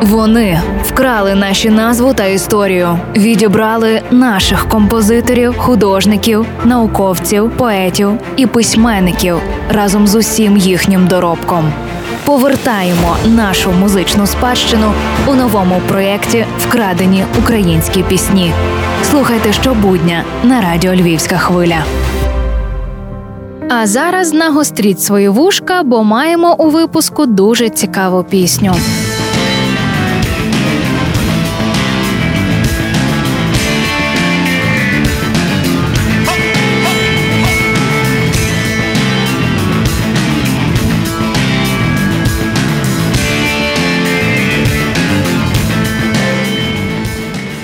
Вони вкрали наші назву та історію, відібрали наших композиторів, художників, науковців, поетів і письменників разом з усім їхнім доробком. Повертаємо нашу музичну спадщину у новому проєкті Вкрадені українські пісні. Слухайте щобудня на радіо Львівська хвиля. А зараз нагостріть свої вушка, бо маємо у випуску дуже цікаву пісню.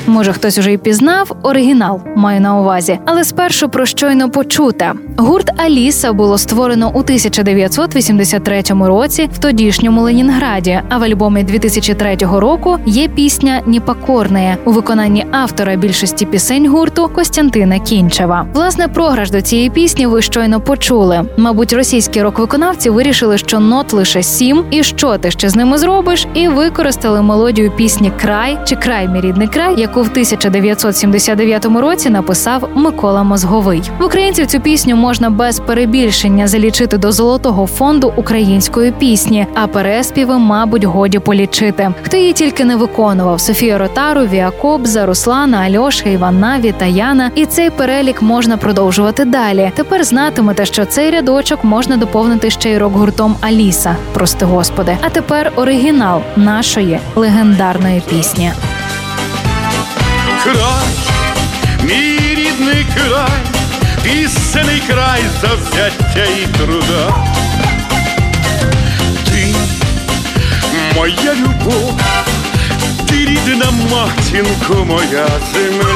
Може, хтось уже й пізнав оригінал, маю на увазі, але спершу про щойно почуте. Гурт Аліса було створено у 1983 році в тодішньому Ленінграді. А в альбомі 2003 року є пісня «Непокорне» у виконанні автора більшості пісень гурту Костянтина Кінчева. Власне, програш до цієї пісні ви щойно почули. Мабуть, російські рок-виконавці вирішили, що нот лише сім, і що ти ще з ними зробиш, і використали мелодію пісні Край чи Край мій рідний край, яку в 1979 році написав Микола Мозговий. В українців цю пісню можна без перебільшення залічити до золотого фонду української пісні, а переспіви, мабуть, годі полічити. Хто її тільки не виконував: Софія Ротару, Віа Кобза, Руслана, Альоша, Іван Наві, Таяна. І цей перелік можна продовжувати далі. Тепер знатимете, що цей рядочок можна доповнити ще й рок-гуртом Аліса. Прости господи. А тепер оригінал нашої легендарної пісні. Край, мій рідний край, пісений край завзяття і труда. Ти, моя любов, ти рідна матінко, моя земля.